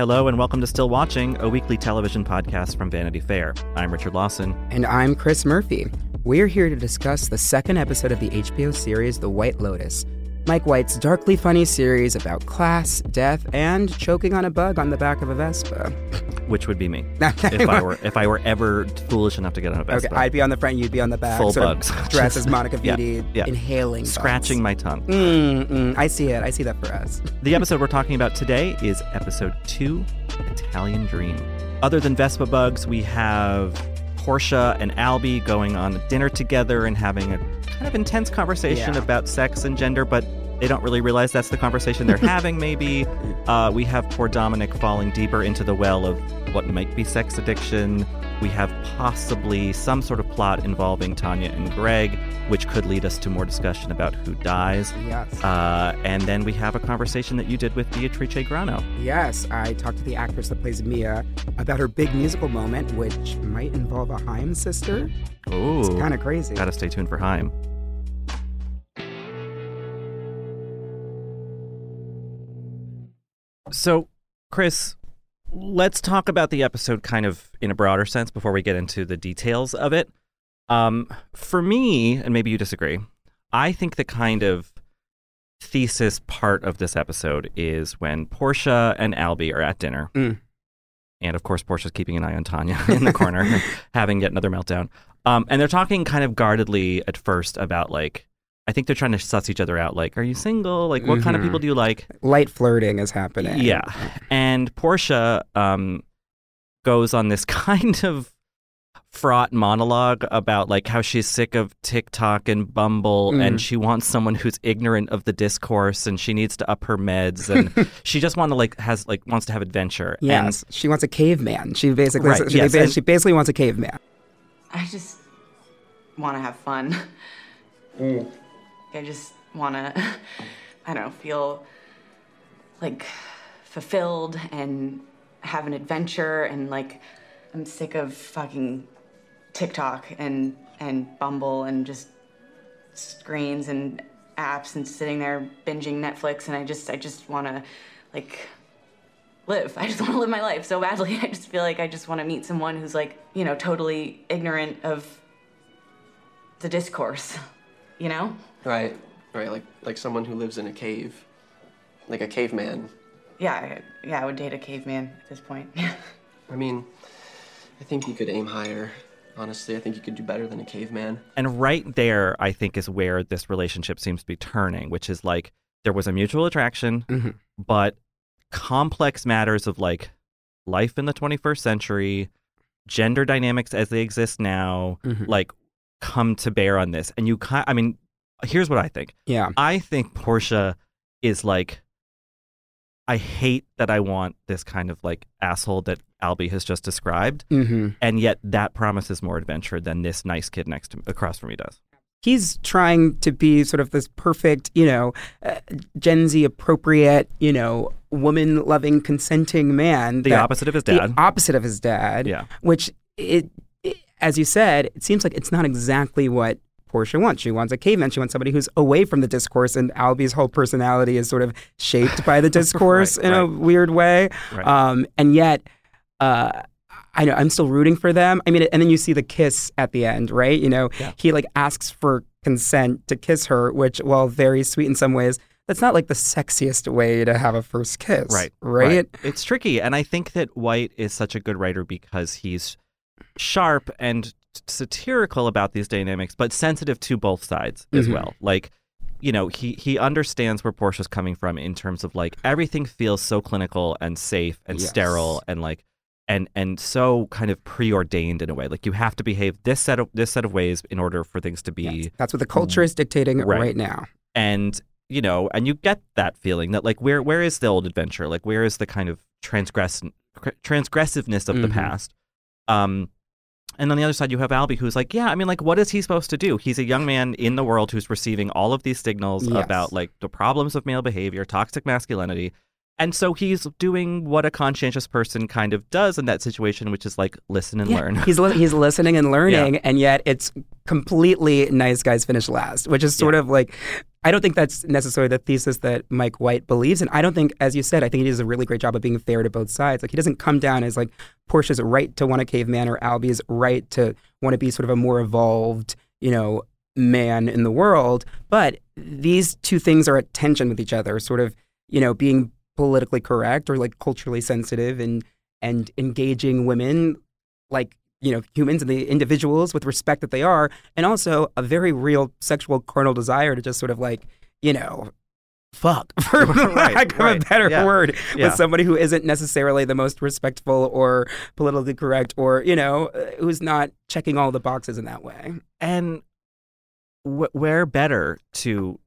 Hello and welcome to Still Watching, a weekly television podcast from Vanity Fair. I'm Richard Lawson. And I'm Chris Murphy. We're here to discuss the second episode of the HBO series The White Lotus, Mike White's darkly funny series about class, death, and choking on a bug on the back of a Vespa. Which would be me if I were if I were ever foolish enough to get on a Vespa. Okay, I'd be on the front, you'd be on the back. Full sort bugs. Dressed as Monica Yeah, Vitti, yeah. inhaling, bugs. Scratching my tongue. Mm, mm, I see it. I see that for us. The episode we're talking about today is episode two, Italian Dream. Other than Vespa bugs, we have Portia and Albie going on a dinner together and having a kind of intense conversation Yeah. about sex and gender, but they don't really realize that's the conversation they're having, maybe. Uh, we have poor Dominic falling deeper into the well of what might be sex addiction. We have possibly some sort of plot involving Tanya and Greg, which could lead us to more discussion about who dies. Yes. Uh, and then we have a conversation that you did with Beatrice Grannò. Yes, I talked to the actress that plays Mia about her big musical moment, which might involve a Haim sister. Ooh, It's kind of crazy. gotta stay tuned for Haim. So, Chris, let's talk about the episode kind of in a broader sense before we get into the details of it. Um, for me, and maybe you disagree, I think the kind of thesis part of this episode is when Portia and Albie are at dinner. Mm. And of course, Portia's keeping an eye on Tanya in the corner, having yet another meltdown. Um, and they're talking kind of guardedly at first about like, I think they're trying to suss each other out. Like, are you single? Like, what kind of people do you like? Light flirting is happening. Yeah. And Portia um, goes on this kind of fraught monologue about like how she's sick of TikTok and Bumble Mm. and she wants someone who's ignorant of the discourse and she needs to up her meds and she just want to like has like wants to have adventure. Yes, she wants a caveman. She basically Right, she, yes, ba- and- she basically wants a caveman. I just want to have fun. I just want to, I don't know, feel like fulfilled and have an adventure and like I'm sick of fucking TikTok and and Bumble and just screens and apps and sitting there binging Netflix and I just I just want to like live. I just want to live my life so badly. I just feel like I just want to meet someone who's like, you know, totally ignorant of the discourse, you know? Right, right, like like someone who lives in a cave, like a caveman. Yeah, I, yeah, I would date a caveman at this point. I mean, I think you could aim higher. Honestly, I think you could do better than a caveman. And right there, I think, is where this relationship seems to be turning, which is like there was a mutual attraction, Mhm. but complex matters of like life in the 21st century, gender dynamics as they exist now, Mhm. like come to bear on this. And you kind I mean, here's what I think. Yeah. I think Portia is like, I hate that I want this kind of like asshole that Albie has just described, hmm and yet that promises more adventure than this nice kid next to across from me does. He's trying to be sort of this perfect, you know, uh, Gen Z appropriate, you know, woman loving, consenting man. The opposite of his dad. the opposite of his dad. Yeah. Which it, as you said, it seems like it's not exactly what Portia wants. She wants a caveman. She wants somebody who's away from the discourse, and Albie's whole personality is sort of shaped by the discourse Right, in a weird way. Right. Um, and yet, uh, I know I'm still rooting for them. I mean, and then you see the kiss at the end, right? You know, Yeah. he like asks for consent to kiss her, which, while very sweet in some ways, that's not like the sexiest way to have a first kiss, Right. Right. It's tricky. And I think that White is such a good writer because he's sharp and satirical about these dynamics, but sensitive to both sides as Mhm. well. Like, you know, he he understands where Portia's coming from in terms of like everything feels so clinical and safe and Yes. sterile and like and and so kind of preordained in a way. Like you have to behave this set of this set of ways in order for things to be Yes. That's what the culture is dictating Right. right now. and you know and you get that feeling that like where where is the old adventure like where is the kind of transgress transgressiveness of the Mhm. past um and on the other side you have albie who's like yeah i mean like what is he supposed to do? He's a young man in the world who's receiving all of these signals Yes. about like the problems of male behavior toxic masculinity. And so he's doing what a conscientious person kind of does in that situation which is like listen and Yeah, learn. He's li- he's listening and learning, and yet it's completely nice guys finish last, which is sort of like I don't think that's necessarily the thesis that Mike White believes. And I don't think, as you said, I think he does a really great job of being fair to both sides. Like he doesn't come down as like Portia's right to want a caveman or Albie's right to want to be sort of a more evolved, you know, man in the world. But these two things are at tension with each other, sort of, you know, being politically correct or like culturally sensitive and and engaging women like you know humans and the individuals with respect that they are and also a very real sexual carnal desire to just sort of like you know fuck for Right, lack of right, a better yeah, word yeah. with somebody who isn't necessarily the most respectful or politically correct or you know uh, who's not checking all the boxes in that way And wh- where better to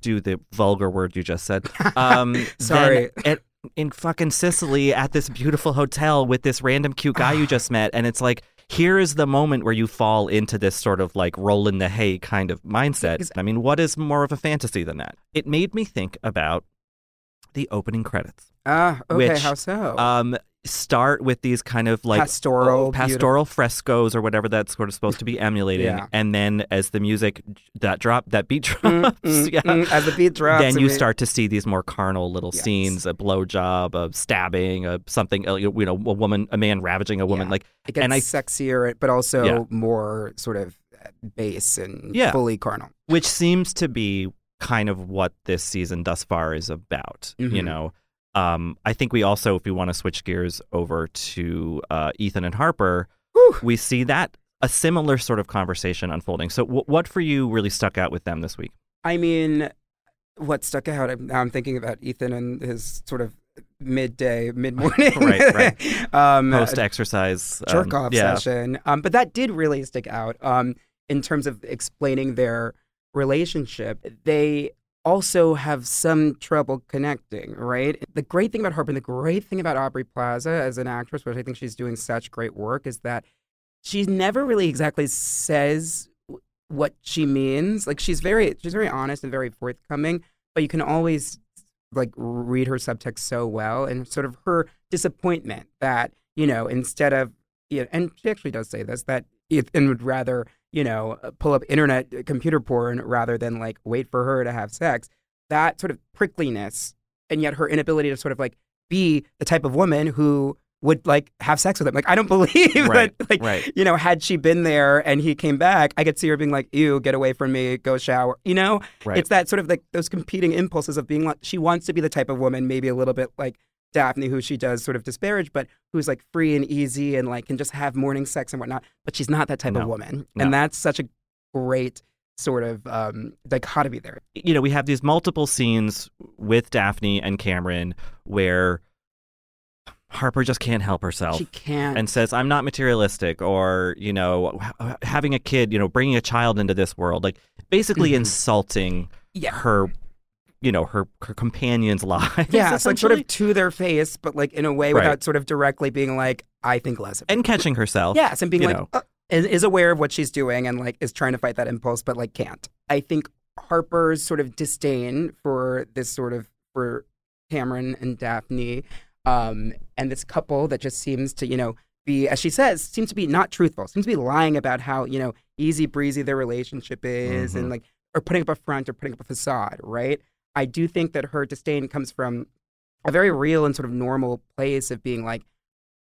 do the vulgar word you just said? Um, Sorry. At, in fucking Sicily at this beautiful hotel with this random cute guy you just met, and it's like. Here is the moment where you fall into this sort of like roll in the hay kind of mindset. I mean, what is more of a fantasy than that? It made me think about the opening credits. ah okay Which, how so Um, start with these kind of like Pastoral, oh, pastoral frescoes or whatever that's sort of supposed to be emulating, Yeah. and then as the music that drop that beat drops, Mm, mm, yeah, mm, as the beat drops then you start to see these more carnal little Yes. scenes, a blowjob, a stabbing, a something, uh, you know, a woman, a man ravaging a woman, Yeah. like it gets and I- sexier but also more sort of uh, base and fully carnal which seems to be kind of what this season thus far is about. You Mhm. know, um, I think we also, if we want to switch gears over to uh, Ethan and Harper, Whew. we see that a similar sort of conversation unfolding. So, w- what for you really stuck out with them this week? I mean, what stuck out? I'm, now I'm thinking about Ethan and his sort of midday, mid morning, Right, right. um, Post exercise jerk off yeah. session. Um, but that did really stick out um, in terms of explaining their relationship. They also have some trouble connecting, right? The great thing about Harper and the great thing about Aubrey Plaza as an actress, which I think she's doing such great work, is that she never really exactly says what she means. Like she's very she's very honest and very forthcoming, but you can always like read her subtext so well and sort of her disappointment that, you know, instead of yeah, and she actually does say this that Ethan would rather, you know, pull up internet uh, computer porn rather than like wait for her to have sex. That sort of prickliness and yet her inability to sort of like be the type of woman who would like have sex with him. Like I don't believe Right, that like right. you know, had she been there and he came back, I could see her being like, "Ew, get away from me, go shower." You know, Right. it's that sort of like those competing impulses of being like she wants to be the type of woman, maybe a little bit like Daphne, who she does sort of disparage, but who's like free and easy and like can just have morning sex and whatnot. But she's not that type No. of woman, No. and that's such a great sort of um, dichotomy there. you know, we have these multiple scenes with Daphne and Cameron where Harper just can't help herself. She can't. and says i'm not materialistic or you know having a kid you know bringing a child into this world like basically Mhm. insulting yeah. her you know her her companions lives Yeah, it's like sort of to their face, but like in a way Right. without sort of directly being like, I think less of and catching herself Yes, and being like uh, is, is aware of what she's doing and like is trying to fight that impulse, but like can't. I think Harper's sort of disdain for this sort of for Cameron and Daphne, um, and this couple that just seems to you know be as she says seems to be not truthful, seems to be lying about how you know easy breezy their relationship is, Mhm. and like or putting up a front or putting up a facade, right? I do think that her disdain comes from a very real and sort of normal place of being like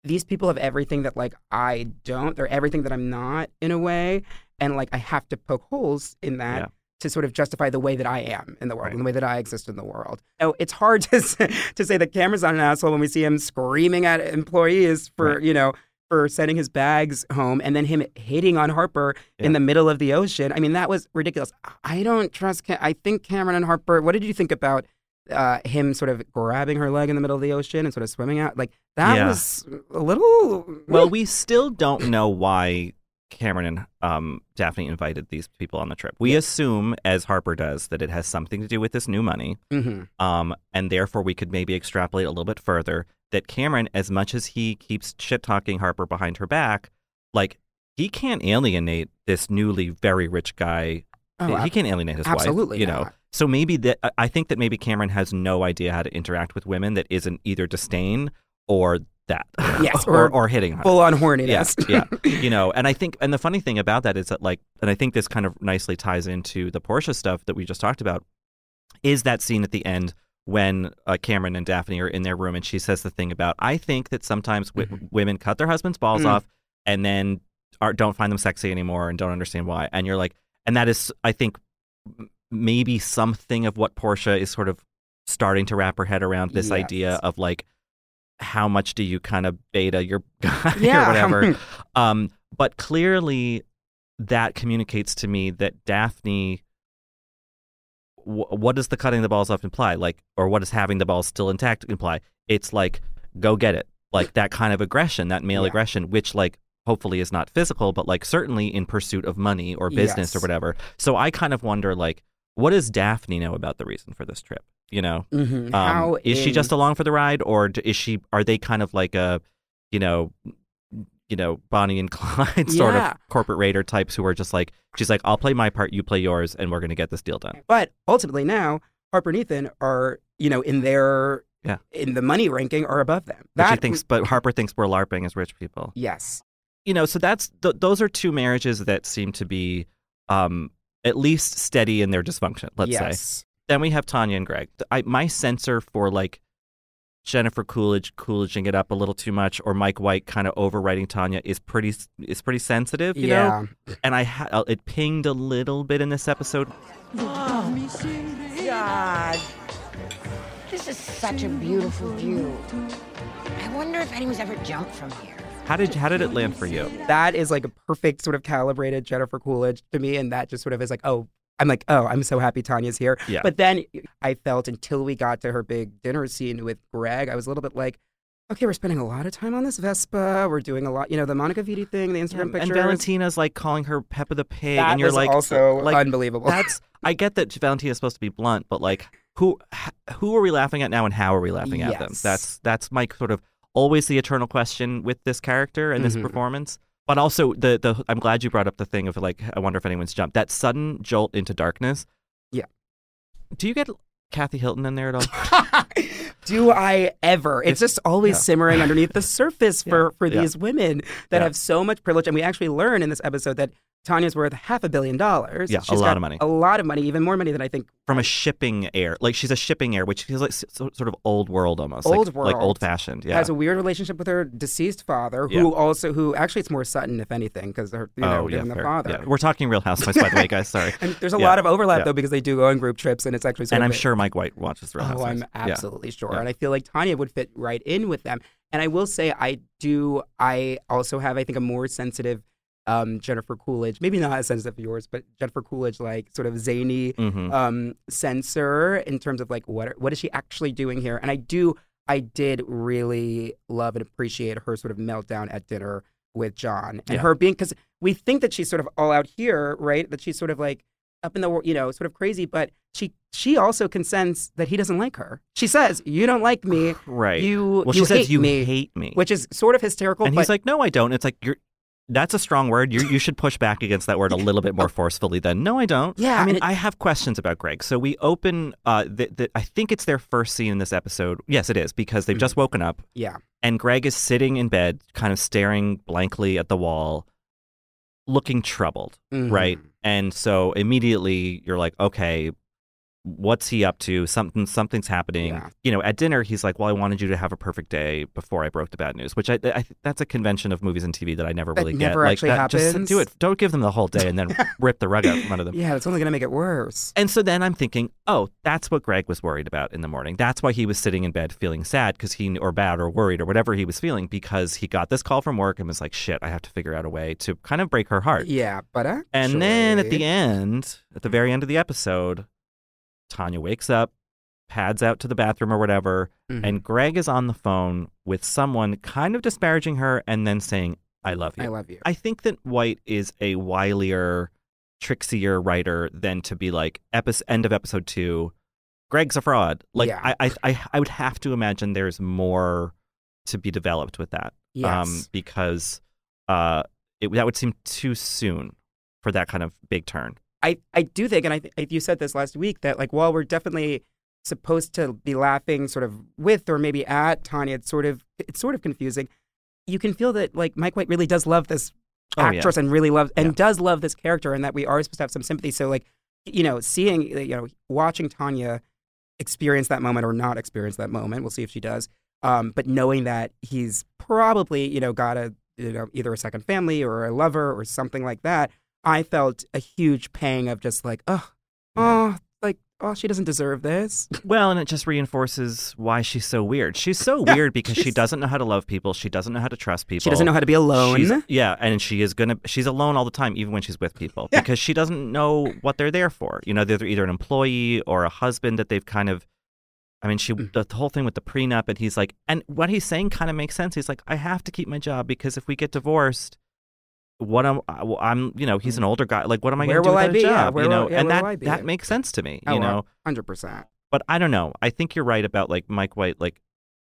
these people have everything that like I don't. They're everything that I'm not in a way, and like I have to poke holes in that Yeah. to sort of justify the way that I am in the world Right. and the way that I exist in the world. So it's hard to say, to say that Cameron's not an asshole when we see him screaming at employees for Right. you know for sending his bags home and then him hitting on Harper Yeah. in the middle of the ocean. I mean that was ridiculous. I don't trust. Cam- I think Cameron and Harper. What did you think about? Uh, him sort of grabbing her leg in the middle of the ocean and sort of swimming out like that Yeah. was a little well we still don't know why cameron and um, daphne invited these people on the trip we assume as harper does that it has something to do with this new money hmm um, and therefore we could maybe extrapolate a little bit further that Cameron, as much as he keeps shit talking Harper behind her back, like he can't alienate this newly very rich guy. Oh, he can't alienate his wife. absolutely you know. So maybe that I- think that maybe Cameron has no idea how to interact with women that isn't either disdain or that, Yes, or, or or hitting her. full on Yeah, horniness. yeah. You know, and I think, and the funny thing about that is that, like, and I think this kind of nicely ties into the Portia stuff that we just talked about. is that scene at the end when uh, Cameron and Daphne are in their room and she says the thing about I think that sometimes w- Mhm. women cut their husband's balls Mm. off and then are, don't find them sexy anymore and don't understand why. And you're like, and that is, I think, maybe something of what Portia is sort of starting to wrap her head around this idea of like, how much do you kind of beta your guy Yeah. or whatever? um, but clearly, that communicates to me that Daphne. Wh- What does the cutting the balls off imply? Like, or what does having the balls still intact imply? It's like, go get it. Like that kind of aggression, that male Yeah. aggression, which like hopefully is not physical, but like certainly in pursuit of money or business or whatever. So I kind of wonder, like, what does Daphne know about the reason for this trip? You know, Mhm. um, How is she just along for the ride, or is she? Are they kind of like a, you know, you know, Bonnie and Clyde sort Yeah. of corporate raider types who are just like, she's like, I'll play my part, you play yours, and we're gonna get this deal done. But ultimately now, Harper and Ethan are, you know, in their Yeah. in the money ranking are above them. But she thinks, but Harper thinks we're larping as rich people. yes. You know, so that's th- those are two marriages that seem to be, um, at least steady in their dysfunction. Let's say. Then we have Tanya and Greg. I, my sensor for like Jennifer Coolidge Coolidging it up a little too much, or Mike White kind of overwriting Tanya is pretty is pretty sensitive, you know. yeah. And I ha- uh, it pinged a little bit in this episode. Oh, God. This is such a beautiful view. I wonder if anyone's ever jumped from here. How did how did it land for you? That is like a perfect sort of calibrated Jennifer Coolidge to me, and that just sort of is like, oh, I'm like, oh, I'm so happy Tanya's here. Yeah. But then I felt until we got to her big dinner scene with Greg, I was a little bit like, okay, we're spending a lot of time on this Vespa. We're doing a lot, you know, the Monica Vitti thing, the Instagram picture. and. Valentina's like calling her Peppa the Pig, that and you're like, also like unbelievable. that's. I get that Valentina's supposed to be blunt, but like, who who are we laughing at now, and how are we laughing at them? That's that's my sort of always the eternal question with this character and this Mhm. performance. But also the the I'm glad you brought up the thing of like I wonder if anyone's jumped that sudden jolt into darkness. Yeah. Do you get Kathy Hilton in there at all? Do I ever? It's just always yeah. simmering underneath the surface for, for yeah. these women that Yeah. have so much privilege. And we actually learn in this episode that Tanya's worth half a billion dollars. Yeah, a lot of money. A lot of money, even more money than I think. From a shipping heir, like she's a shipping heir, which feels like so- sort of old world almost, like- Old like, world. old fashioned. Yeah. Has a weird relationship with her deceased father, Yeah. who also, who actually it's more Sutton, if anything, because they're, you know, oh yeah, the fair. father. Yeah. We're talking Real Housewives, by the way, guys. Sorry. And there's a Yeah. lot of overlap, Yeah. though, because they do go on group trips, and it's actually and I'm a- sure Mike White watches Real Oh, Housewives. I'm Yeah. absolutely sure. Yeah. And I feel like Tanya would fit right in with them. And I will say, I do, I also have, I think, a more sensitive um, Jennifer Coolidge, maybe not as sensitive as yours, but Jennifer Coolidge, like sort of zany Mhm. um, censor in terms of like, what, what is she actually doing here? And I do, I did really love and appreciate her sort of meltdown at dinner with John and Yeah. her being, because we think that she's sort of all out here, right? That she's sort of like, up in the you know sort of crazy but she she also consents that he doesn't like her she says you don't like me Right. you well, you she says you me hate me, which is sort of hysterical and but he's like, "No, I don't." It's like you're. That's a strong word. You you should push back against that word a little bit more forcefully. Then, no, I don't. Yeah, I mean, it- I have questions about Greg. So we open. Uh, the, the, I think it's their first scene in this episode. Yes, it is because they've Mm-hmm. just woken up, yeah and Greg is sitting in bed, kind of staring blankly at the wall, looking troubled. Mhm. right? And so immediately you're like, okay, what's he up to? Something something's happening. Yeah. You know, at dinner he's like, well, I wanted you to have a perfect day before I broke the bad news, which I, I that's a convention of movies and TV that I never That really get. never like actually that, just do it. Don't give them the whole day and then rip the rug out from under them. yeah it's only gonna make it worse And so then I'm thinking, oh, that's what Greg was worried about in the morning. That's why he was sitting in bed feeling sad because he or bad or worried or whatever he was feeling because he got this call from work and was like, shit, I have to figure out a way to kind of break her heart. yeah but actually, And then at the end, at the very end of the episode, Tanya wakes up, pads out to the bathroom or whatever, Mhm. and Greg is on the phone with someone kind of disparaging her and then saying, I love you. i love you I think that White is a wilier, trixier writer than to be like, epi- end of episode two, Greg's a fraud. Like, Yeah. I, I, I, I would have to imagine there's more to be developed with that yes um, because uh, it, that would seem too soon for that kind of big turn. I, I do think, and I, th- you said this last week, that like while we're definitely supposed to be laughing sort of with or maybe at Tanya, it's sort of it's sort of confusing. You can feel that like Mike White really does love this Oh, yeah. actress and really loves and Yeah. does love this character, and that we are supposed to have some sympathy. So like you know, seeing you know, watching Tanya experience that moment or not experience that moment. We'll see if she does. Um, but knowing that he's probably, you know, got a, you know, either a second family or a lover or something like that, I felt a huge pang of just like, oh, oh, like, oh, she doesn't deserve this. Well, and it just reinforces why she's so weird. She's so weird because she she's- doesn't know how to love people. She doesn't know how to trust people. She doesn't know how to be alone. She's- yeah, and she is gonna. She's alone all the time, even when she's with people, Yeah. because she doesn't know what they're there for. You know, they're either an employee or a husband that they've kind of. I mean, she Mm. the whole thing with the prenup, and he's like, and what he's saying kind of makes sense. He's like, I have to keep my job because if we get divorced, what am I- well, I'm? You know, he's an mm-hmm. older guy. Like, what am I going to do will I be? a Yeah, job? where you know, will- yeah, and that will I be? that makes sense to me. Oh, you know, hundred percent. but I don't know. I think you're right about like Mike White. Like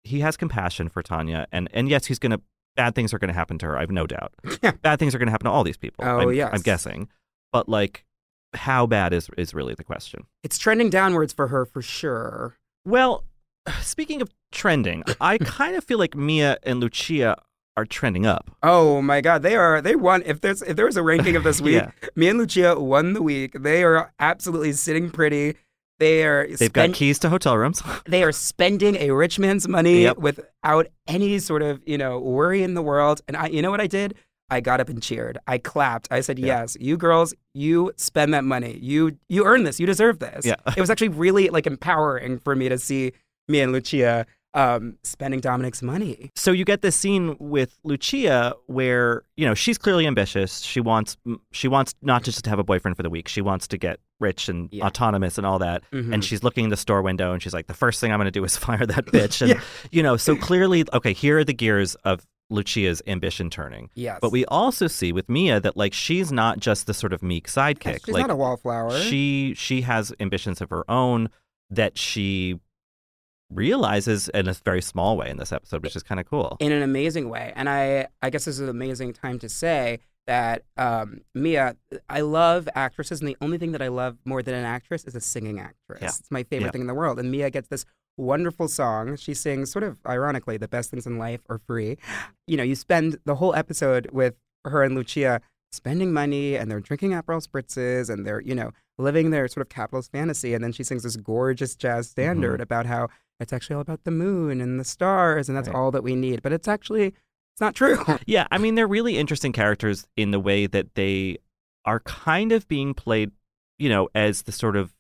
he has compassion for Tanya, and and yes, he's gonna bad things are gonna happen to her. I have no doubt. Yeah. Bad things are gonna happen to all these people. Oh, I'm, yes. I'm guessing, but like, how bad is is really the question? It's trending downwards for her for sure. Well, speaking of trending, I kind of feel like Mia and Lucia are trending up. Oh my God, they are. They won. If there's if there was a ranking of this week, Yeah. me and Lucia won the week. They are absolutely sitting pretty. They are. They've spend- got keys to hotel rooms. They are spending a rich man's money Yep. without any sort of you know worry in the world. And I, you know what I did? I got up and cheered. I clapped. I said, Yeah. "Yes, you girls, you spend that money. You you earn this. You deserve this." Yeah. it was actually really like empowering for me to see me and Lucia um, spending Dominic's money. so you get this scene with Lucia where you know she's clearly ambitious. She wants she wants not just to have a boyfriend for the week. She wants to get rich and Yeah. autonomous and all that. Mhm. And she's looking in the store window and she's like, the first thing I'm going to do is fire that bitch. And Yeah. you know, so clearly, okay, here are the gears of Lucia's ambition turning. Yes, But we also see with Mia that like she's not just the sort of meek sidekick. She's like not a wallflower. she she has ambitions of her own that she realizes in a very small way in this episode, which is kind of cool. in an amazing way. And I, I guess this is an amazing time to say that um, Mia, I love actresses, and the only thing that I love more than an actress is a singing actress. Yeah. It's my favorite Yeah. thing in the world. And Mia gets this wonderful song. She sings, sort of ironically, the best things in life are free. You know, you spend the whole episode with her and Lucia spending money, and they're drinking Aperol spritzes, and they're, you know, living their sort of capitalist fantasy. And then she sings this gorgeous jazz standard mm-hmm. about how it's actually all about the moon and the stars, and that's Right. all that we need. But it's actually, it's not true. Yeah, I mean, they're really interesting characters in the way that they are kind of being played, you know, as the sort of.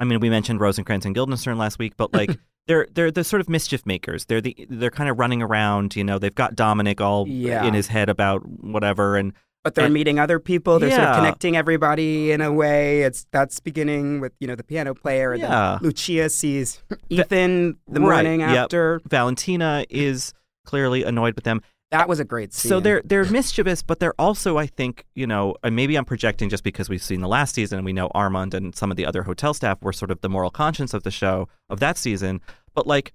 I mean, we mentioned Rosencrantz and Guildenstern last week, but like they're they're the sort of mischief makers. They're the they're kind of running around. You know, they've got Dominic all Yeah. in his head about whatever, and but they're And- meeting other people. They're sort of connecting everybody in a way. It's that's beginning with you know the piano player. and then Yeah. Lucia sees Ethan the Right, morning yep. after. Valentina is clearly annoyed with them. That was a great scene. So they're they're mischievous, but they're also, I think, you know, and maybe I'm projecting just because we've seen the last season and we know Armand and some of the other hotel staff were sort of the moral conscience of the show of that season. But like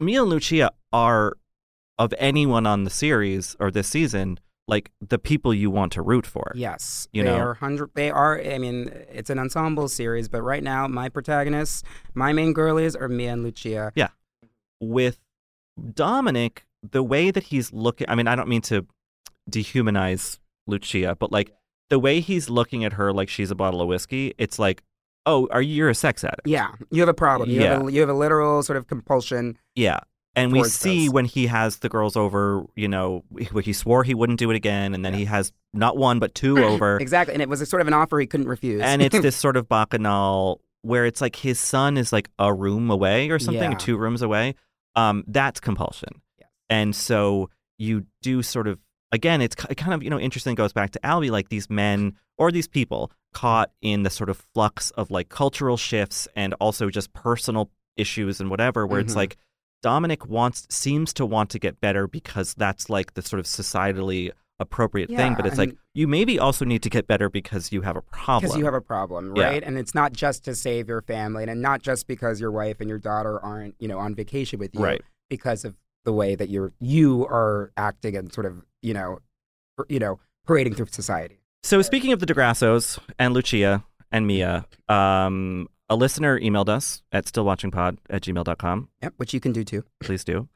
Mia and Lucia are of anyone on the series or this season, like the people you want to root for. Yes, You they know? are hundred. They are. I mean, it's an ensemble series, but right now, my protagonists, my main girlies, are Mia and Lucia. Yeah, with Dominic, the way that he's looking, I mean, I don't mean to dehumanize Lucia, but like the way he's looking at her like she's a bottle of whiskey, it's like, oh, are you you're a sex addict? Yeah, you have a problem. You, have, Yeah. a, you have a literal sort of compulsion. Yeah. And we see when he has the girls over, you know, he he swore he wouldn't do it again, and then he has not one but two over, Exactly, and it was a sort of an offer he couldn't refuse. and it's this sort of bacchanal where it's like his son is like a room away or something, Yeah. two rooms away. Um, that's compulsion, Yes. and so you do sort of again, it's kind of you know interesting. Goes back to Albie, like these men or these people caught in the sort of flux of like cultural shifts and also just personal issues and whatever, where it's Mhm. like Dominic wants seems to want to get better because that's like the sort of societally appropriate thing, but it's like you maybe also need to get better because you have a problem. because you have a problem, Yeah. right? And it's not just to save your family, and not just because your wife and your daughter aren't, you know, on vacation with you, Right. Because of the way that you're you are acting and sort of, you know, you know, parading through society. So speaking of the Di Grassos and Lucia and Mia, um, a listener emailed us at stillwatchingpod at gmail.com. Yep, which you can do too. Please do.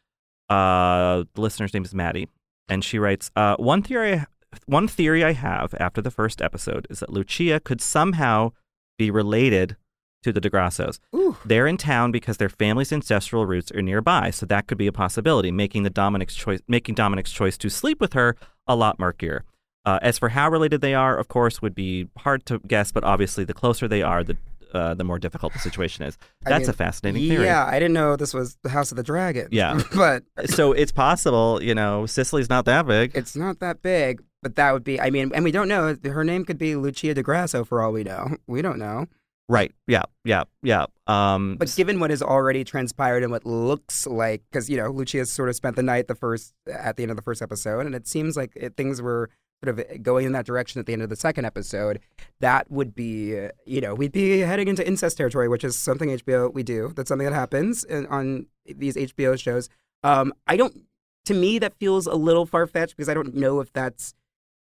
Uh, the listener's name is Maddie, and she writes, uh, one theory one theory I have after the first episode is that Lucia could somehow be related to the Di Grassos. Ooh. They're in town because their family's ancestral roots are nearby, so that could be a possibility, making the Dominic's choice making Dominic's choice to sleep with her a lot murkier. Uh, as for how related they are, of course, would be hard to guess, but obviously, the closer they are, the uh, the more difficult the situation is. I That's mean, a fascinating theory. Yeah, I didn't know this was the House of the Dragon. Yeah. but So it's possible, you know, Sicily's not that big. it's not that big. But that would be, I mean, and we don't know. Her name could be Lucia Di Grasso for all we know. We don't know. right. Yeah. Yeah. Yeah. Um, But given what has already transpired and what looks like, because you know, Lucia sort of spent the night the first at the end of the first episode, and it seems like it, things were sort of going in that direction at the end of the second episode. That would be, you know, we'd be heading into incest territory, which is something HBO we do. That's something that happens in, on these HBO shows. Um, I don't. To me, that feels a little far fetched because I don't know if that's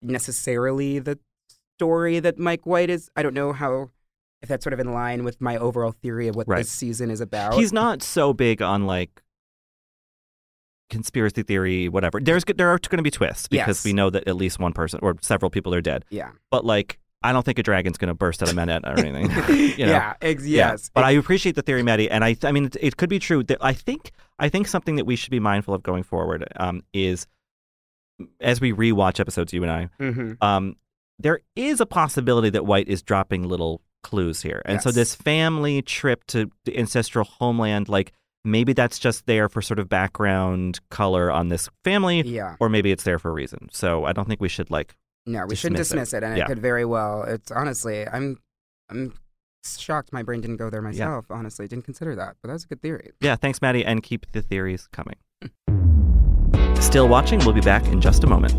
necessarily the story that Mike White is. I don't know how if that's sort of in line with my overall theory of what Right. this season is about. he's not so big on like conspiracy theory, whatever. There's there are going to be twists because Yes. we know that at least one person or several people are dead. yeah, But like, I don't think a dragon's going to burst out of Mount Etna or anything. you know? yeah, ex- Yeah. yes. But I appreciate the theory, Maddie, and I I mean it, it could be true. That I think I think something that we should be mindful of going forward um, is as we rewatch episodes, you and I, Mhm. um, there is a possibility that White is dropping little clues here. And so this family trip to the ancestral homeland, like maybe that's just there for sort of background color on this family, yeah, or maybe it's there for a reason. So I don't think we should like no, we shouldn't dismiss it. it, and Yeah. it could very well. It's honestly, I'm, I'm shocked my brain didn't go there myself. Honestly, didn't consider that, but that's a good theory. Yeah, thanks, Maddie, and keep the theories coming. Still watching? We'll be back in just a moment.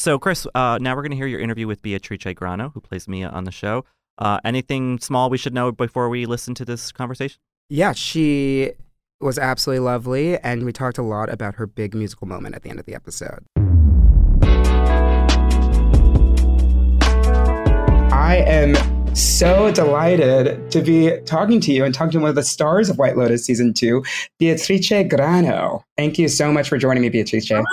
So, Chris, uh, now we're going to hear your interview with Beatrice Grannò, who plays Mia on the show. Uh, anything small we should know before we listen to this conversation? Yeah, she was absolutely lovely, and we talked a lot about her big musical moment at the end of the episode. I am so delighted to be talking to you and talking to one of the stars of White Lotus season two, Beatrice Grannò. Thank you so much for joining me, Beatrice. Hi, I'm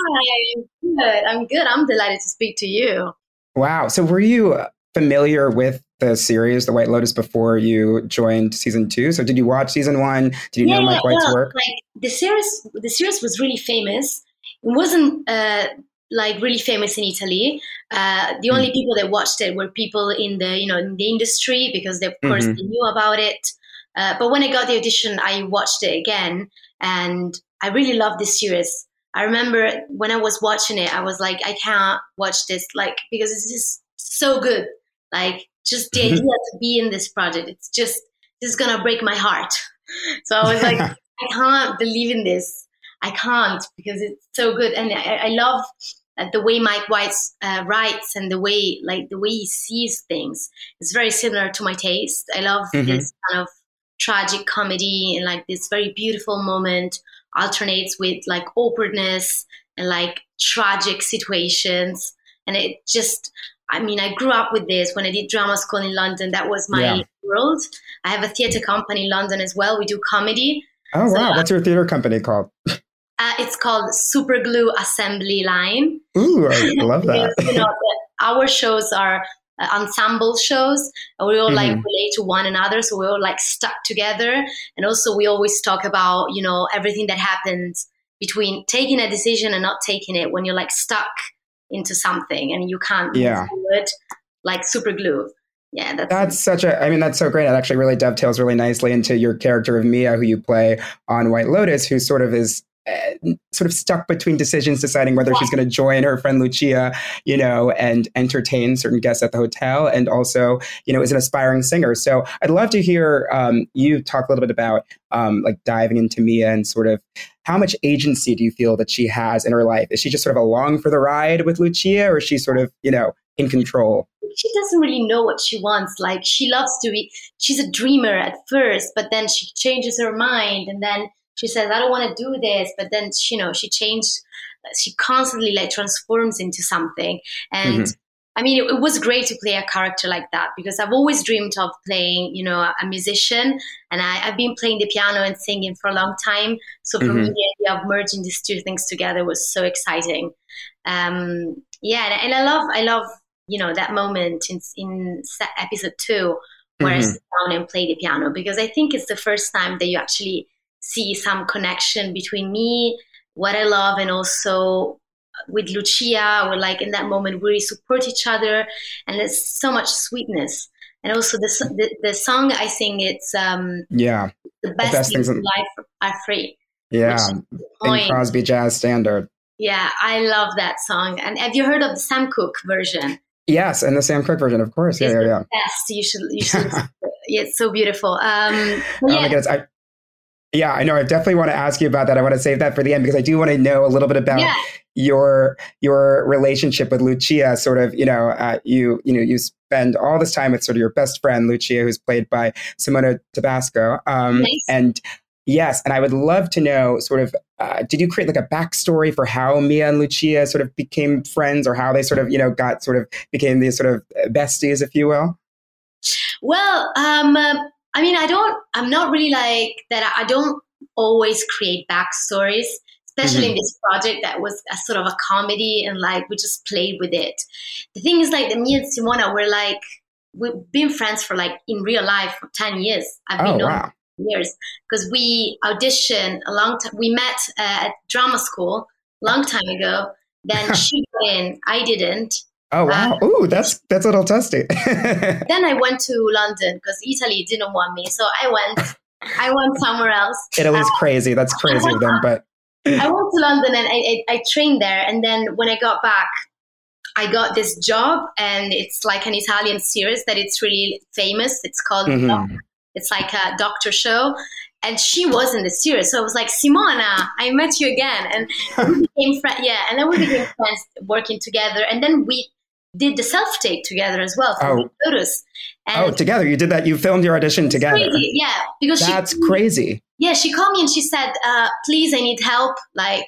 good. I'm good. I'm delighted to speak to you. Wow. So, were you familiar with the series, The White Lotus, before you joined season two? So, did you watch season one? Did you know Mike White's well, work? Like the series, the series was really famous. It wasn't uh, like really famous in Italy. Uh, the only people that watched it were people in the you know in the industry because they, of course Mhm. they knew about it. Uh, but when I got the audition, I watched it again, and I really loved this series. I remember when I was watching it, I was like, I can't watch this, like because it's just so good. Like just the idea to be in this project, it's just this is gonna break my heart. So I was like, I can't believe in this. I can't because it's so good, and I, I love uh, the way Mike White uh, writes and the way like the way he sees things. It's very similar to my taste. I love Mhm. this kind of tragic comedy and like this very beautiful moment alternates with like awkwardness and like tragic situations, and it just. I mean, I grew up with this when I did drama school in London. That was my Yeah. world. I have a theatre company in London as well. We do comedy. Oh, So, wow. What's your theater company called? Uh, it's called Super Glue Assembly Line. Ooh, I love that. You know, our shows are uh, ensemble shows, and we all like Mhm. relate to one another, so we're all like stuck together. And also, we always talk about you know everything that happens between taking a decision and not taking it when you're like stuck into something and you can't Yeah. forward, like super glue. Yeah, that's, That's such a, I mean, that's so great. It actually really dovetails really nicely into your character of Mia, who you play on White Lotus, who sort of is sort of stuck between decisions, deciding whether she's going to join her friend Lucia, you know, and entertain certain guests at the hotel, and also, you know, is an aspiring singer. So I'd love to hear um, you talk a little bit about um, like diving into Mia and sort of how much agency do you feel that she has in her life? Is she just sort of along for the ride with Lucia, or is she sort of, you know, in control? she doesn't really know what she wants. Like she loves to be, she's a dreamer at first, but then she changes her mind, and then she says, "I don't want to do this," but then she, you know she changed. She constantly like transforms into something, and I mean, it, it, was great to play a character like that because I've always dreamed of playing, you know, a, musician, and I, have been playing the piano and singing for a long time. So for mm-hmm. me, the idea of merging these two things together was so exciting. Um, yeah, and, and, I love, I love, you know, that moment in in episode two where mm-hmm. I sit down and play the piano because I think it's the first time that you actually see some connection between me, what I love, and also with Lucia, we're like in that moment we really support each other, and there's so much sweetness. And also the the, the song I sing, it's um yeah the best, the best things in life are free. Yeah, in Crosby Jazz Standard. Yeah, I love that song. And have you heard of the Sam Cooke version? Yes, and the Sam Cooke version, of course. Yeah, it's yeah, yeah. Best. You should. You should. yeah, it's so beautiful. Um, yeah. Oh my goodness, I, yeah, I know. I definitely want to ask you about that. I want to save that for the end because I do want to know a little bit about yeah. your your relationship with Lucia. Sort of, you know, uh, you you know, you spend all this time with sort of your best friend Lucia, who's played by Simona Tabasco. Um, nice. And yes, and I would love to know, sort of, uh, did you create like a backstory for how Mia and Lucia sort of became friends, or how they sort of, you know, got sort of became these sort of besties, if you will? Well, um, I mean, I don't, I'm not really like that. I don't always create backstories, especially mm-hmm. in this project that was a sort of a comedy and like we just played with it. The thing is, like, the me and Simona were like, we've been friends for like in real life for 10 years. I've been oh, wow. years because we auditioned a long time. We met uh, at drama school long time ago. Then she got in, I didn't. Oh wow! Um, Ooh, that's that's a little testy. then I went to London because Italy didn't want me, so I went. I went somewhere else. Italy's uh, crazy. That's crazy of them, but I went to London and I, I, I trained there, and then when I got back, I got this job, and it's like an Italian series that it's really famous. It's called. Mm-hmm. It's like a doctor show, and she was in the series. So I was like, Simona, I met you again, and we became friends. Yeah, and then we became friends working together, and then we did the self tape together as well. for oh. Photos. And oh, together you did that. You filmed your audition together. Crazy. Yeah, because that's she, crazy. Yeah, she called me and she said, uh, "Please, I need help. Like,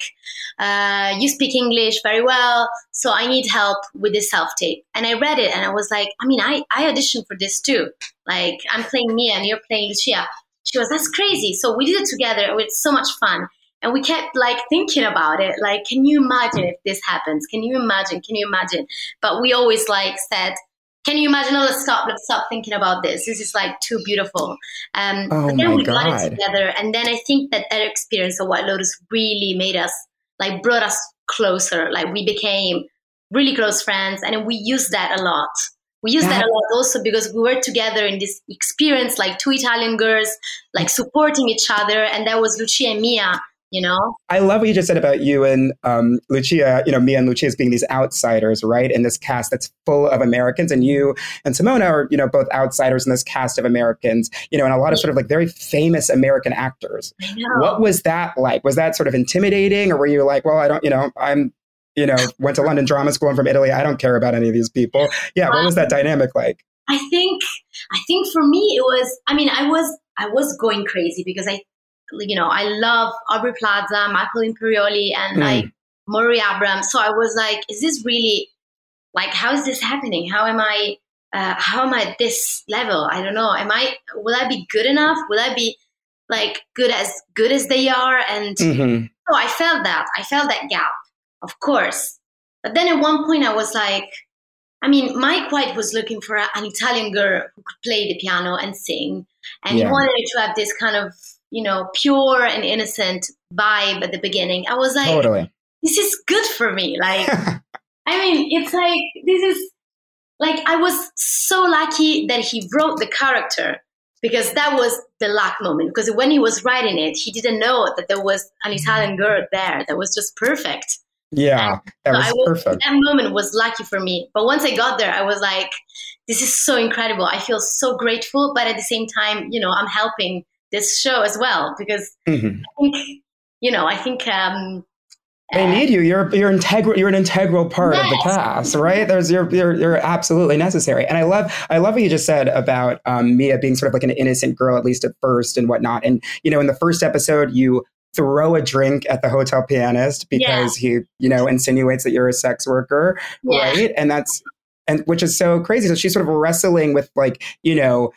uh, you speak English very well, so I need help with this self tape." And I read it and I was like, "I mean, I I auditioned for this too. Like, I'm playing Mia and you're playing Lucia." She was, "That's crazy." So we did it together. It was so much fun and we kept like thinking about it like can you imagine if this happens? Can you imagine? Can you imagine? But we always like said can you imagine? Oh, let's stop let's stop thinking about this. This is like too beautiful. Um oh but then we God. got it together. And then i think that that experience of white lotus really made us like brought us closer. Like we became really close friends and we used that a lot. We use that, that a lot also because we were together in this experience like two italian girls like supporting each other and that was lucia and mia you know? I love what you just said about you and um, lucia you know me and lucia as being these outsiders right in this cast that's full of americans and you and simona are you know both outsiders in this cast of americans you know and a lot of sort of like very famous american actors. What was that like? Was that sort of intimidating or were you like well i don't you know i'm you know went to london drama school i'm from italy i don't care about any of these people. Yeah what was that dynamic like? I think i think for me it was i mean i was i was going crazy because i you know, I love Aubrey Plaza, Michael Imperioli, and mm. like Murray Abraham. So I was like, is this really like how is this happening? How am I? Uh, how am I at this level? I don't know. Am I? Will I be good enough? Will I be like good as good as they are? And mm-hmm. so I felt that. I felt that gap, of course. But then at one point, I was like, I mean, Mike White was looking for an Italian girl who could play the piano and sing, and yeah. he wanted to have this kind of you know, pure and innocent vibe at the beginning. I was like, totally. this is good for me. Like, I mean, it's like, this is like, I was so lucky that he wrote the character because that was the luck moment. Because when he was writing it, he didn't know that there was an Italian girl there that was just perfect. Yeah, that was, so was perfect. That moment was lucky for me. But once I got there, I was like, this is so incredible. I feel so grateful, but at the same time, you know, I'm helping this show as well because mm-hmm. I think, you know, I think um, they uh, need you. You're you're integral. You're an integral part yes. of the cast, right? There's you're, you're you're absolutely necessary. And I love I love what you just said about um, Mia being sort of like an innocent girl at least at first and whatnot. And you know, in the first episode, you throw a drink at the hotel pianist because yeah. he you know insinuates that you're a sex worker, yeah. right? And that's and which is so crazy. So she's sort of wrestling with like, you know,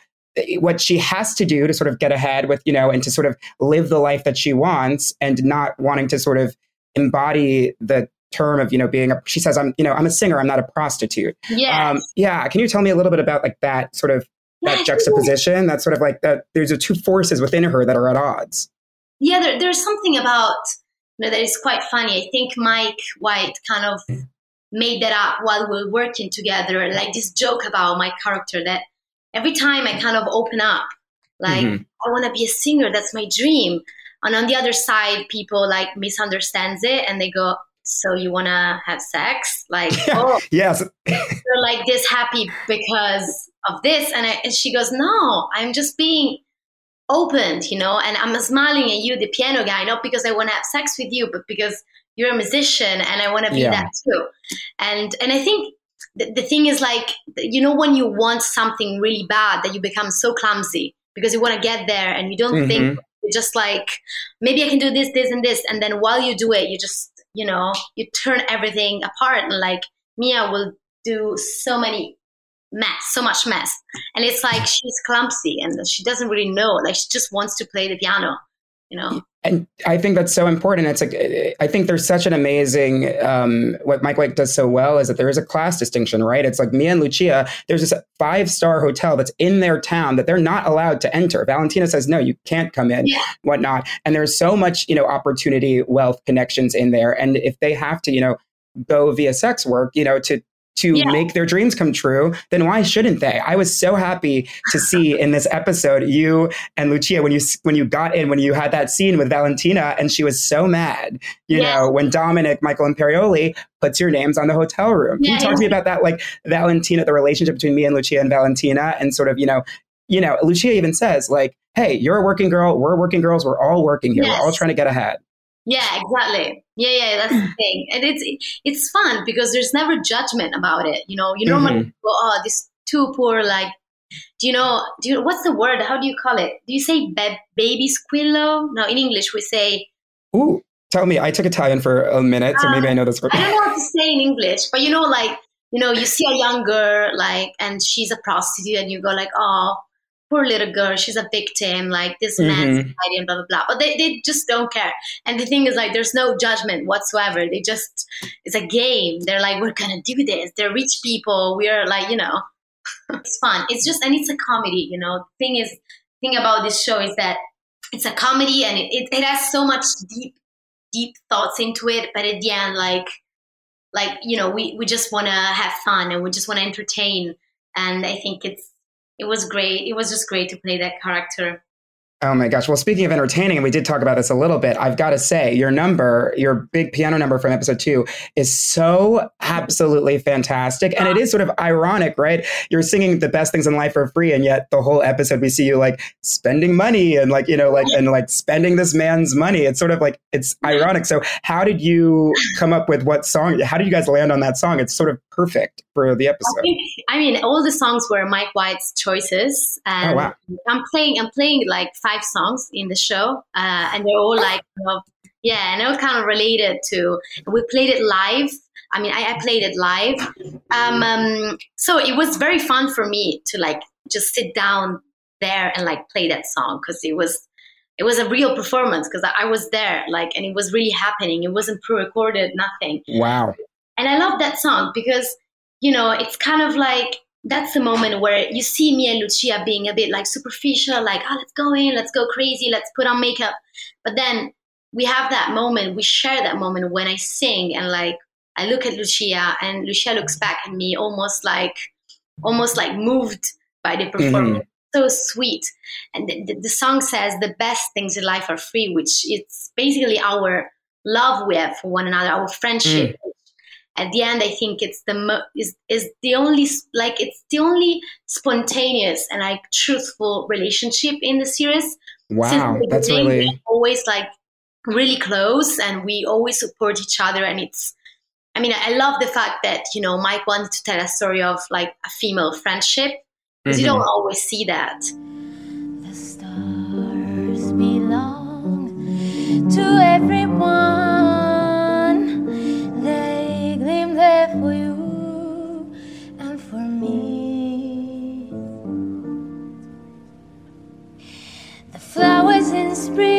what she has to do to sort of get ahead with, you know, and to sort of live the life that she wants and not wanting to sort of embody the term of, you know, being a, she says, I'm, you know, I'm a singer, I'm not a prostitute. Yeah. Um, yeah. Can you tell me a little bit about like that sort of, that juxtaposition? that sort of like that there's a two forces within her that are at odds. Yeah. There, there's something about, you know, that is quite funny. I think Mike White kind of made that up while we were working together, like this joke about my character that every time I kind of open up, like mm-hmm. I want to be a singer, that's my dream. And on the other side, people like misunderstands it and they go, "So you want to have sex?" Like, oh, yes, you're like this happy because of this, and, I, and she goes, "No, I'm just being opened, you know, and I'm smiling at you, the piano guy, not because I want to have sex with you, but because you're a musician and I want to be yeah. that too." And and I think the, the thing is like you know when you want something really bad that you become so clumsy because you want to get there and you don't mm-hmm. think you just like maybe i can do this this and this. And then while you do it you just you know you turn everything apart and like mia will do so many mess so much mess. And it's like she's clumsy and she doesn't really know like she just wants to play the piano you know and I think that's so important. It's like I think there's such an amazing um, what Mike White does so well is that there is a class distinction, right? It's like me and Lucia. There's this five star hotel that's in their town that they're not allowed to enter. Valentina says no, you can't come in, yeah. whatnot. And there's so much you know opportunity, wealth, connections in there. And if they have to you know go via sex work, you know to to yeah. make their dreams come true, then why shouldn't they? I was so happy to see in this episode you and Lucia when you when you got in when you had that scene with Valentina and she was so mad, you yeah. know, when Dominic, Michael Imperioli puts your names on the hotel room. Can you talk to me about that like Valentina, the relationship between me and Lucia and Valentina and sort of, you know, you know, Lucia even says like, "Hey, you're a working girl, we're working girls, we're all working here. Yes. We're all trying to get ahead." Yeah, exactly. Yeah, yeah, that's the thing, and it's it's fun because there's never judgment about it. You know, you normally mm-hmm. go, "Oh, this too poor." Like, do you know? Do you what's the word? How do you call it? Do you say be- baby squillo? No, in English we say. Ooh, tell me. I took Italian for a minute, so um, maybe I know this word. I don't know how to say in English, but you know, like you know, you see a young girl like, and she's a prostitute, and you go like, "Oh, poor little girl, she's a victim, like this mm-hmm. man's and blah blah blah. But they, they just don't care. And the thing is like there's no judgment whatsoever. They just it's a game. They're like, we're gonna do this. They're rich people. We're like, you know, it's fun. It's just and it's a comedy, you know. Thing is thing about this show is that it's a comedy and it, it, it has so much deep deep thoughts into it, but at the end like like, you know, we, we just wanna have fun and we just wanna entertain. And I think it's it was great. It was just great to play that character. Oh my gosh. Well, speaking of entertaining, and we did talk about this a little bit, I've got to say, your number, your big piano number from episode two, is so absolutely fantastic. And it is sort of ironic, right? You're singing the best things in life for free, and yet the whole episode we see you like spending money and like, you know, like, and like spending this man's money. It's sort of like, it's ironic. So, how did you come up with what song? How did you guys land on that song? It's sort of perfect for the episode. I, think, I mean, all the songs were Mike White's choices. Oh, and oh, wow. I'm playing, I'm playing like five songs in the show, uh, and they're all like, yeah, and they're kind of related to. We played it live. I mean, I, I played it live, um, um, so it was very fun for me to like just sit down there and like play that song because it was it was a real performance because I was there, like, and it was really happening. It wasn't pre-recorded, nothing. Wow. And I love that song because you know it's kind of like that's the moment where you see me and Lucia being a bit like superficial, like, oh, let's go in, let's go crazy, let's put on makeup. But then we have that moment, we share that moment when I sing and like I look at Lucia and Lucia looks back at me almost like almost like moved by the performance. Mm-hmm. So sweet. And the, the, song says the best things in life are free, which it's basically our love we have for one another, our friendship. Mm at the end i think it's the mo- is is the only like it's the only spontaneous and like truthful relationship in the series. Wow the that's really always like really close and we always support each other and it's i mean i love the fact that you know mike wanted to tell a story of like a female friendship because mm-hmm. you don't always see that. The stars belong to everyone spring.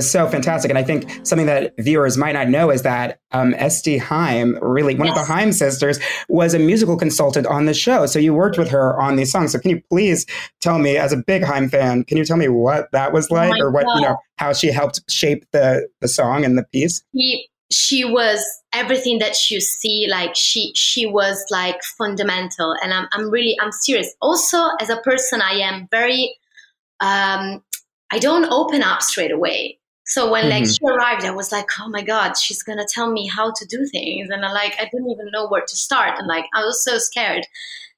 Was so fantastic. And I think something that viewers might not know is that um, Este Haim, really one yes. of the Haim sisters, was a musical consultant on the show. So you worked with her on these songs. So can you please tell me, as a big Haim fan, can you tell me what that was oh like, oh or what God. you know, how she helped shape the the song and the piece? He, she was everything that you see. Like she she was like fundamental, and I'm I'm really I'm serious. Also, as a person, I am very. Um, I don't open up straight away. So when mm-hmm. like she arrived, I was like, oh my god, she's gonna tell me how to do things, and I like I didn't even know where to start, and like I was so scared.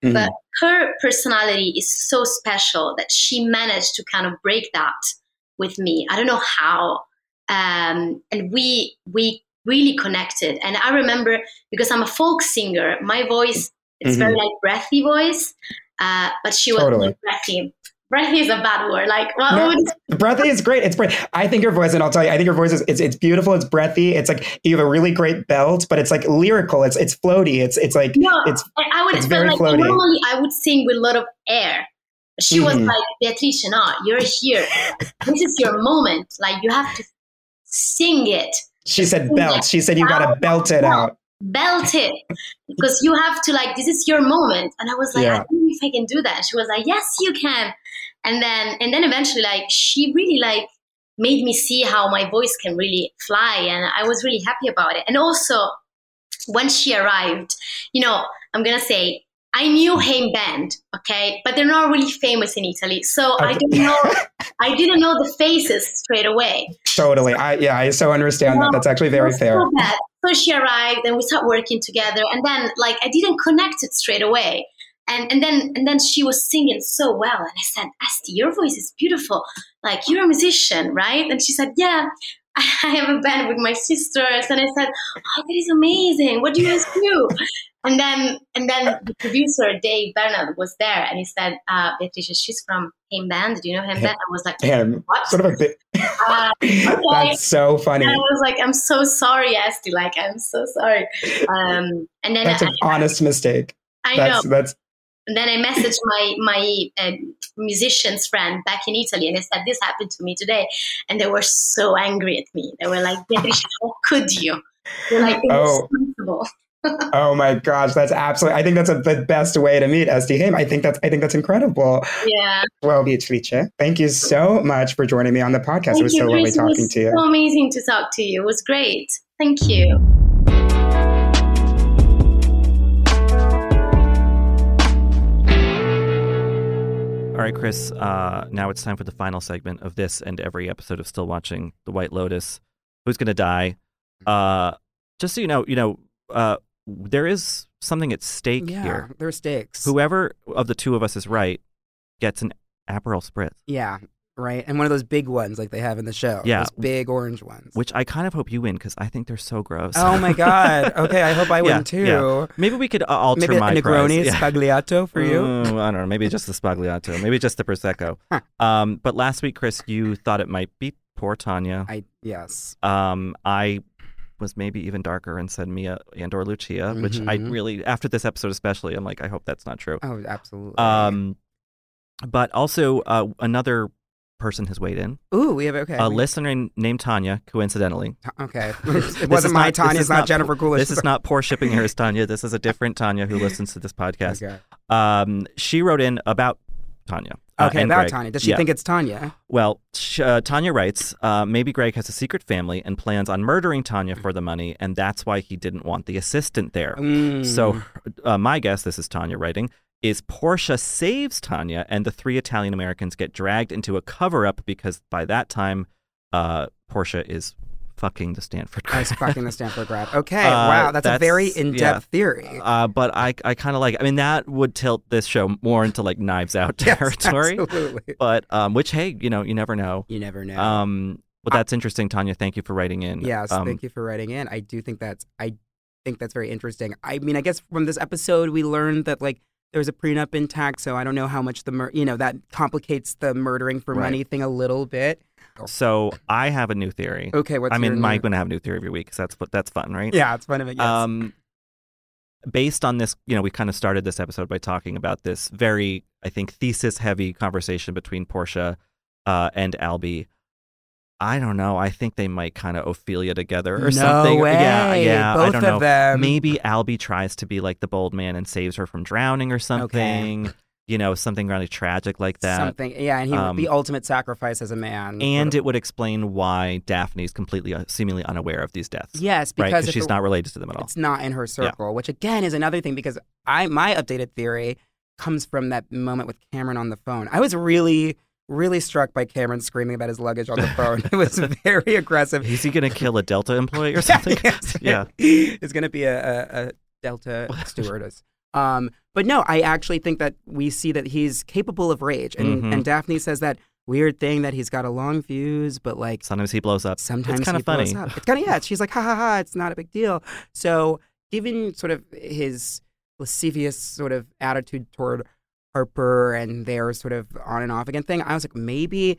Mm-hmm. But her personality is so special that she managed to kind of break that with me. I don't know how, um, and we we really connected. And I remember because I'm a folk singer, my voice it's mm-hmm. very like breathy voice, uh, but she was totally. breathy breathy is a bad word. Like, what no, would... breathy is great. It's great. I think your voice, and I'll tell you, I think your voice is it's, it's beautiful. It's breathy. It's like you have a really great belt, but it's like lyrical. It's it's floaty. It's it's like no, it's. I would. It's very like floaty. normally I would sing with a lot of air. She mm-hmm. was like, Beatrice, no, you're here. this is your moment. Like you have to sing it. She said belt. She said you got to belt it out belt it because you have to like this is your moment and i was like yeah. i don't know if i can do that she was like yes you can and then and then eventually like she really like made me see how my voice can really fly and i was really happy about it and also when she arrived you know i'm gonna say I knew Haim Band, okay, but they're not really famous in Italy, so okay. I didn't know. I didn't know the faces straight away. Totally, I yeah, I so understand that. That's actually very fair. So, so she arrived, and we started working together, and then like I didn't connect it straight away, and and then and then she was singing so well, and I said, "Este, your voice is beautiful. Like you're a musician, right?" And she said, "Yeah." I have a band with my sisters, and I said, "Oh, that is amazing! What do you guys do?" And then, and then the producer Dave Bernad was there, and he said, uh, "Beatrice, she's from Haim Band. Do you know Haim Band?" I was like, Him. "What?" Sort of a bit. Uh, okay. That's so funny. And I was like, "I'm so sorry, Este. Like, I'm so sorry." Um, and then that's I, an honest I, mistake. I that's, know. That's and then I messaged my my uh, musician's friend back in Italy, and I said, "This happened to me today," and they were so angry at me. They were like, "Beatrice, how could you?" They're like, "Oh." Oh my gosh, that's absolutely. I think that's a, the best way to meet Este Haim. I think that's. I think that's incredible. Yeah. Well, Beatrice, thank you so much for joining me on the podcast. Thank it was you, so lovely talking to you. So amazing to talk to you. It was great. Thank you. All right, Chris. Uh, now it's time for the final segment of this and every episode of Still Watching The White Lotus. Who's going to die? Uh, just so you know, you know, uh, there is something at stake yeah, here. There are stakes. Whoever of the two of us is right gets an Aperol Spritz. Yeah, right. And one of those big ones like they have in the show. Yeah, those big orange ones. Which I kind of hope you win because I think they're so gross. Oh my god. Okay, I hope I win too. Yeah. Maybe we could uh, alter maybe my a Negroni prize. Sbagliato for you. I don't know. Maybe just the Sbagliato. Maybe just the prosecco. Huh. Um, but last week, Chris, you thought it might be poor Tanya. I yes. Um, I was maybe even darker and said Mia and or Lucia, mm-hmm. which I mm-hmm. really after this episode especially, I'm like, I hope that's not true. Oh, absolutely. Um, but also uh, another person has weighed in. Ooh, we have okay. A listener named Tanya, coincidentally. Okay, it wasn't my not, Tanya. It's not, not Jennifer Coolidge. This is not poor shipping hers, Tanya. This is a different Tanya who listens to this podcast. Okay. Um, she wrote in about Tanya. Uh, okay, about Greg. Tanya. Does she yeah. think it's Tanya? Well, uh, Tanya writes, uh, maybe Greg has a secret family and plans on murdering Tanya for the money, and that's why he didn't want the assistant there. Mm. So, uh, my guess, this is Tanya writing, is Portia saves Tanya, and the three Italian Americans get dragged into a cover up because by that time, uh, Portia is fucking the Stanford grad. I fucking the Stanford grad. Okay, uh, wow, that's, that's, a very in-depth yeah. theory. Uh, but I, I kind of like. I mean, that would tilt this show more into like Knives Out territory. Yes, absolutely. But um, which hey, you know, you never know. You never know. Um, but that's interesting, Tanya. Thank you for writing in. Yes, um, thank you for writing in. I do think that's I think that's very interesting. I mean, I guess from this episode we learned that like there's a prenup intact, so I don't know how much the mur- you know that complicates the murdering for right. money thing a little bit. So I have a new theory. Okay, what's I mean, Mike gonna have a new theory every week because that's that's fun, right? Yeah, it's fun of it. Yes. Um, based on this, you know, we kind of started this episode by talking about this very, I think, thesis-heavy conversation between Portia uh, and Albie. I don't know. I think they might kind of Ophelia together or No something. Yeah, way. yeah. I Both don't of know. them. Maybe Albie tries to be like the bold man and saves her from drowning or something. You know, something really tragic like that. Something, yeah, and he Um, the ultimate sacrifice as a man. And it would explain why Daphne is completely, uh, seemingly unaware of these deaths. yes, because if she's it- not related to them at all. It's not in her circle, which again is another thing because I my updated theory comes from that moment with Cameron on the phone. I was really really struck by Cameron screaming about his luggage on the phone. it was very aggressive. Is he going to kill a Delta employee or something? Yes. yeah. it's going to be a, a, a Delta stewardess. Um, but no, I actually think that we see that he's capable of rage, and Mhm. and Daphne says that weird thing that he's got a long fuse, but like Sometimes he blows up. sometimes it's kind of funny. It's kind of yeah. She's like, ha ha ha. It's not a big deal. So given sort of his lascivious sort of attitude toward Harper and their sort of on and off again thing, I was like, maybe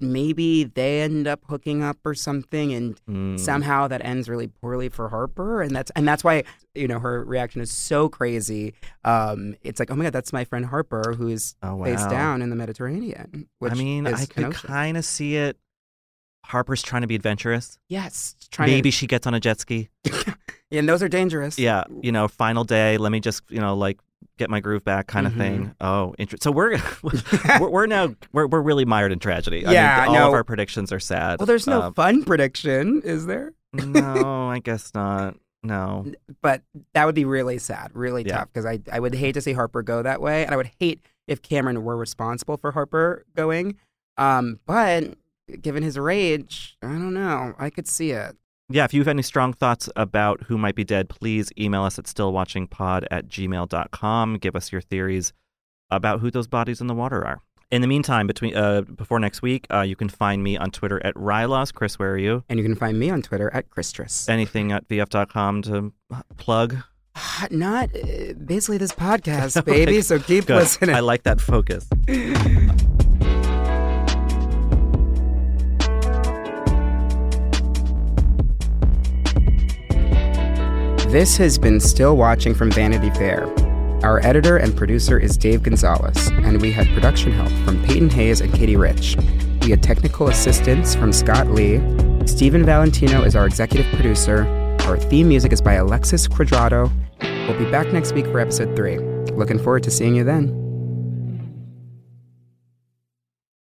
maybe they end up hooking up or something, and Mm. somehow that ends really poorly for Harper, and that's and that's why you know her reaction is so crazy. Um, it's like, oh my god, that's my friend Harper who is Oh, face down in the Mediterranean. Which I mean, I could kind of see it. Harper's trying to be adventurous. yes, trying Maybe she gets on a jet ski. to, and those are dangerous. Yeah, you know, final day. Let me just, you know, like get my groove back, kind of Mhm. thing. Oh, interesting. So we're, we're we're now we're we're really mired in tragedy. I Yeah, mean, all no. of our predictions are sad. Well, there's no Um, fun prediction, is there? no, I guess not. No. But that would be really sad, really Yeah. tough, because I, I would hate to see Harper go that way, and I would hate if Cameron were responsible for Harper going. Um, but given his rage, I don't know. I could see it. Yeah, if you have any strong thoughts about who might be dead, please email us at stillwatchingpod at gmail.com. Give us your theories about who those bodies in the water are. In the meantime, between uh, before next week, uh, you can find me on Twitter at Rylos. Chris, where are you? And you can find me on Twitter at Christress. Anything at vf.com to plug? Not uh, basically this podcast, baby. so keep Good. listening. I like that focus. This has been Still Watching from Vanity Fair. Our editor and producer is Dave Gonzalez, and we had production help from Peyton Hayes and Katie Rich. We had technical assistance from Scott Lee. Stephen Valentino is our executive producer. Our theme music is by Alexis Cuadrado. We'll be back next week for episode three. Looking forward to seeing you then.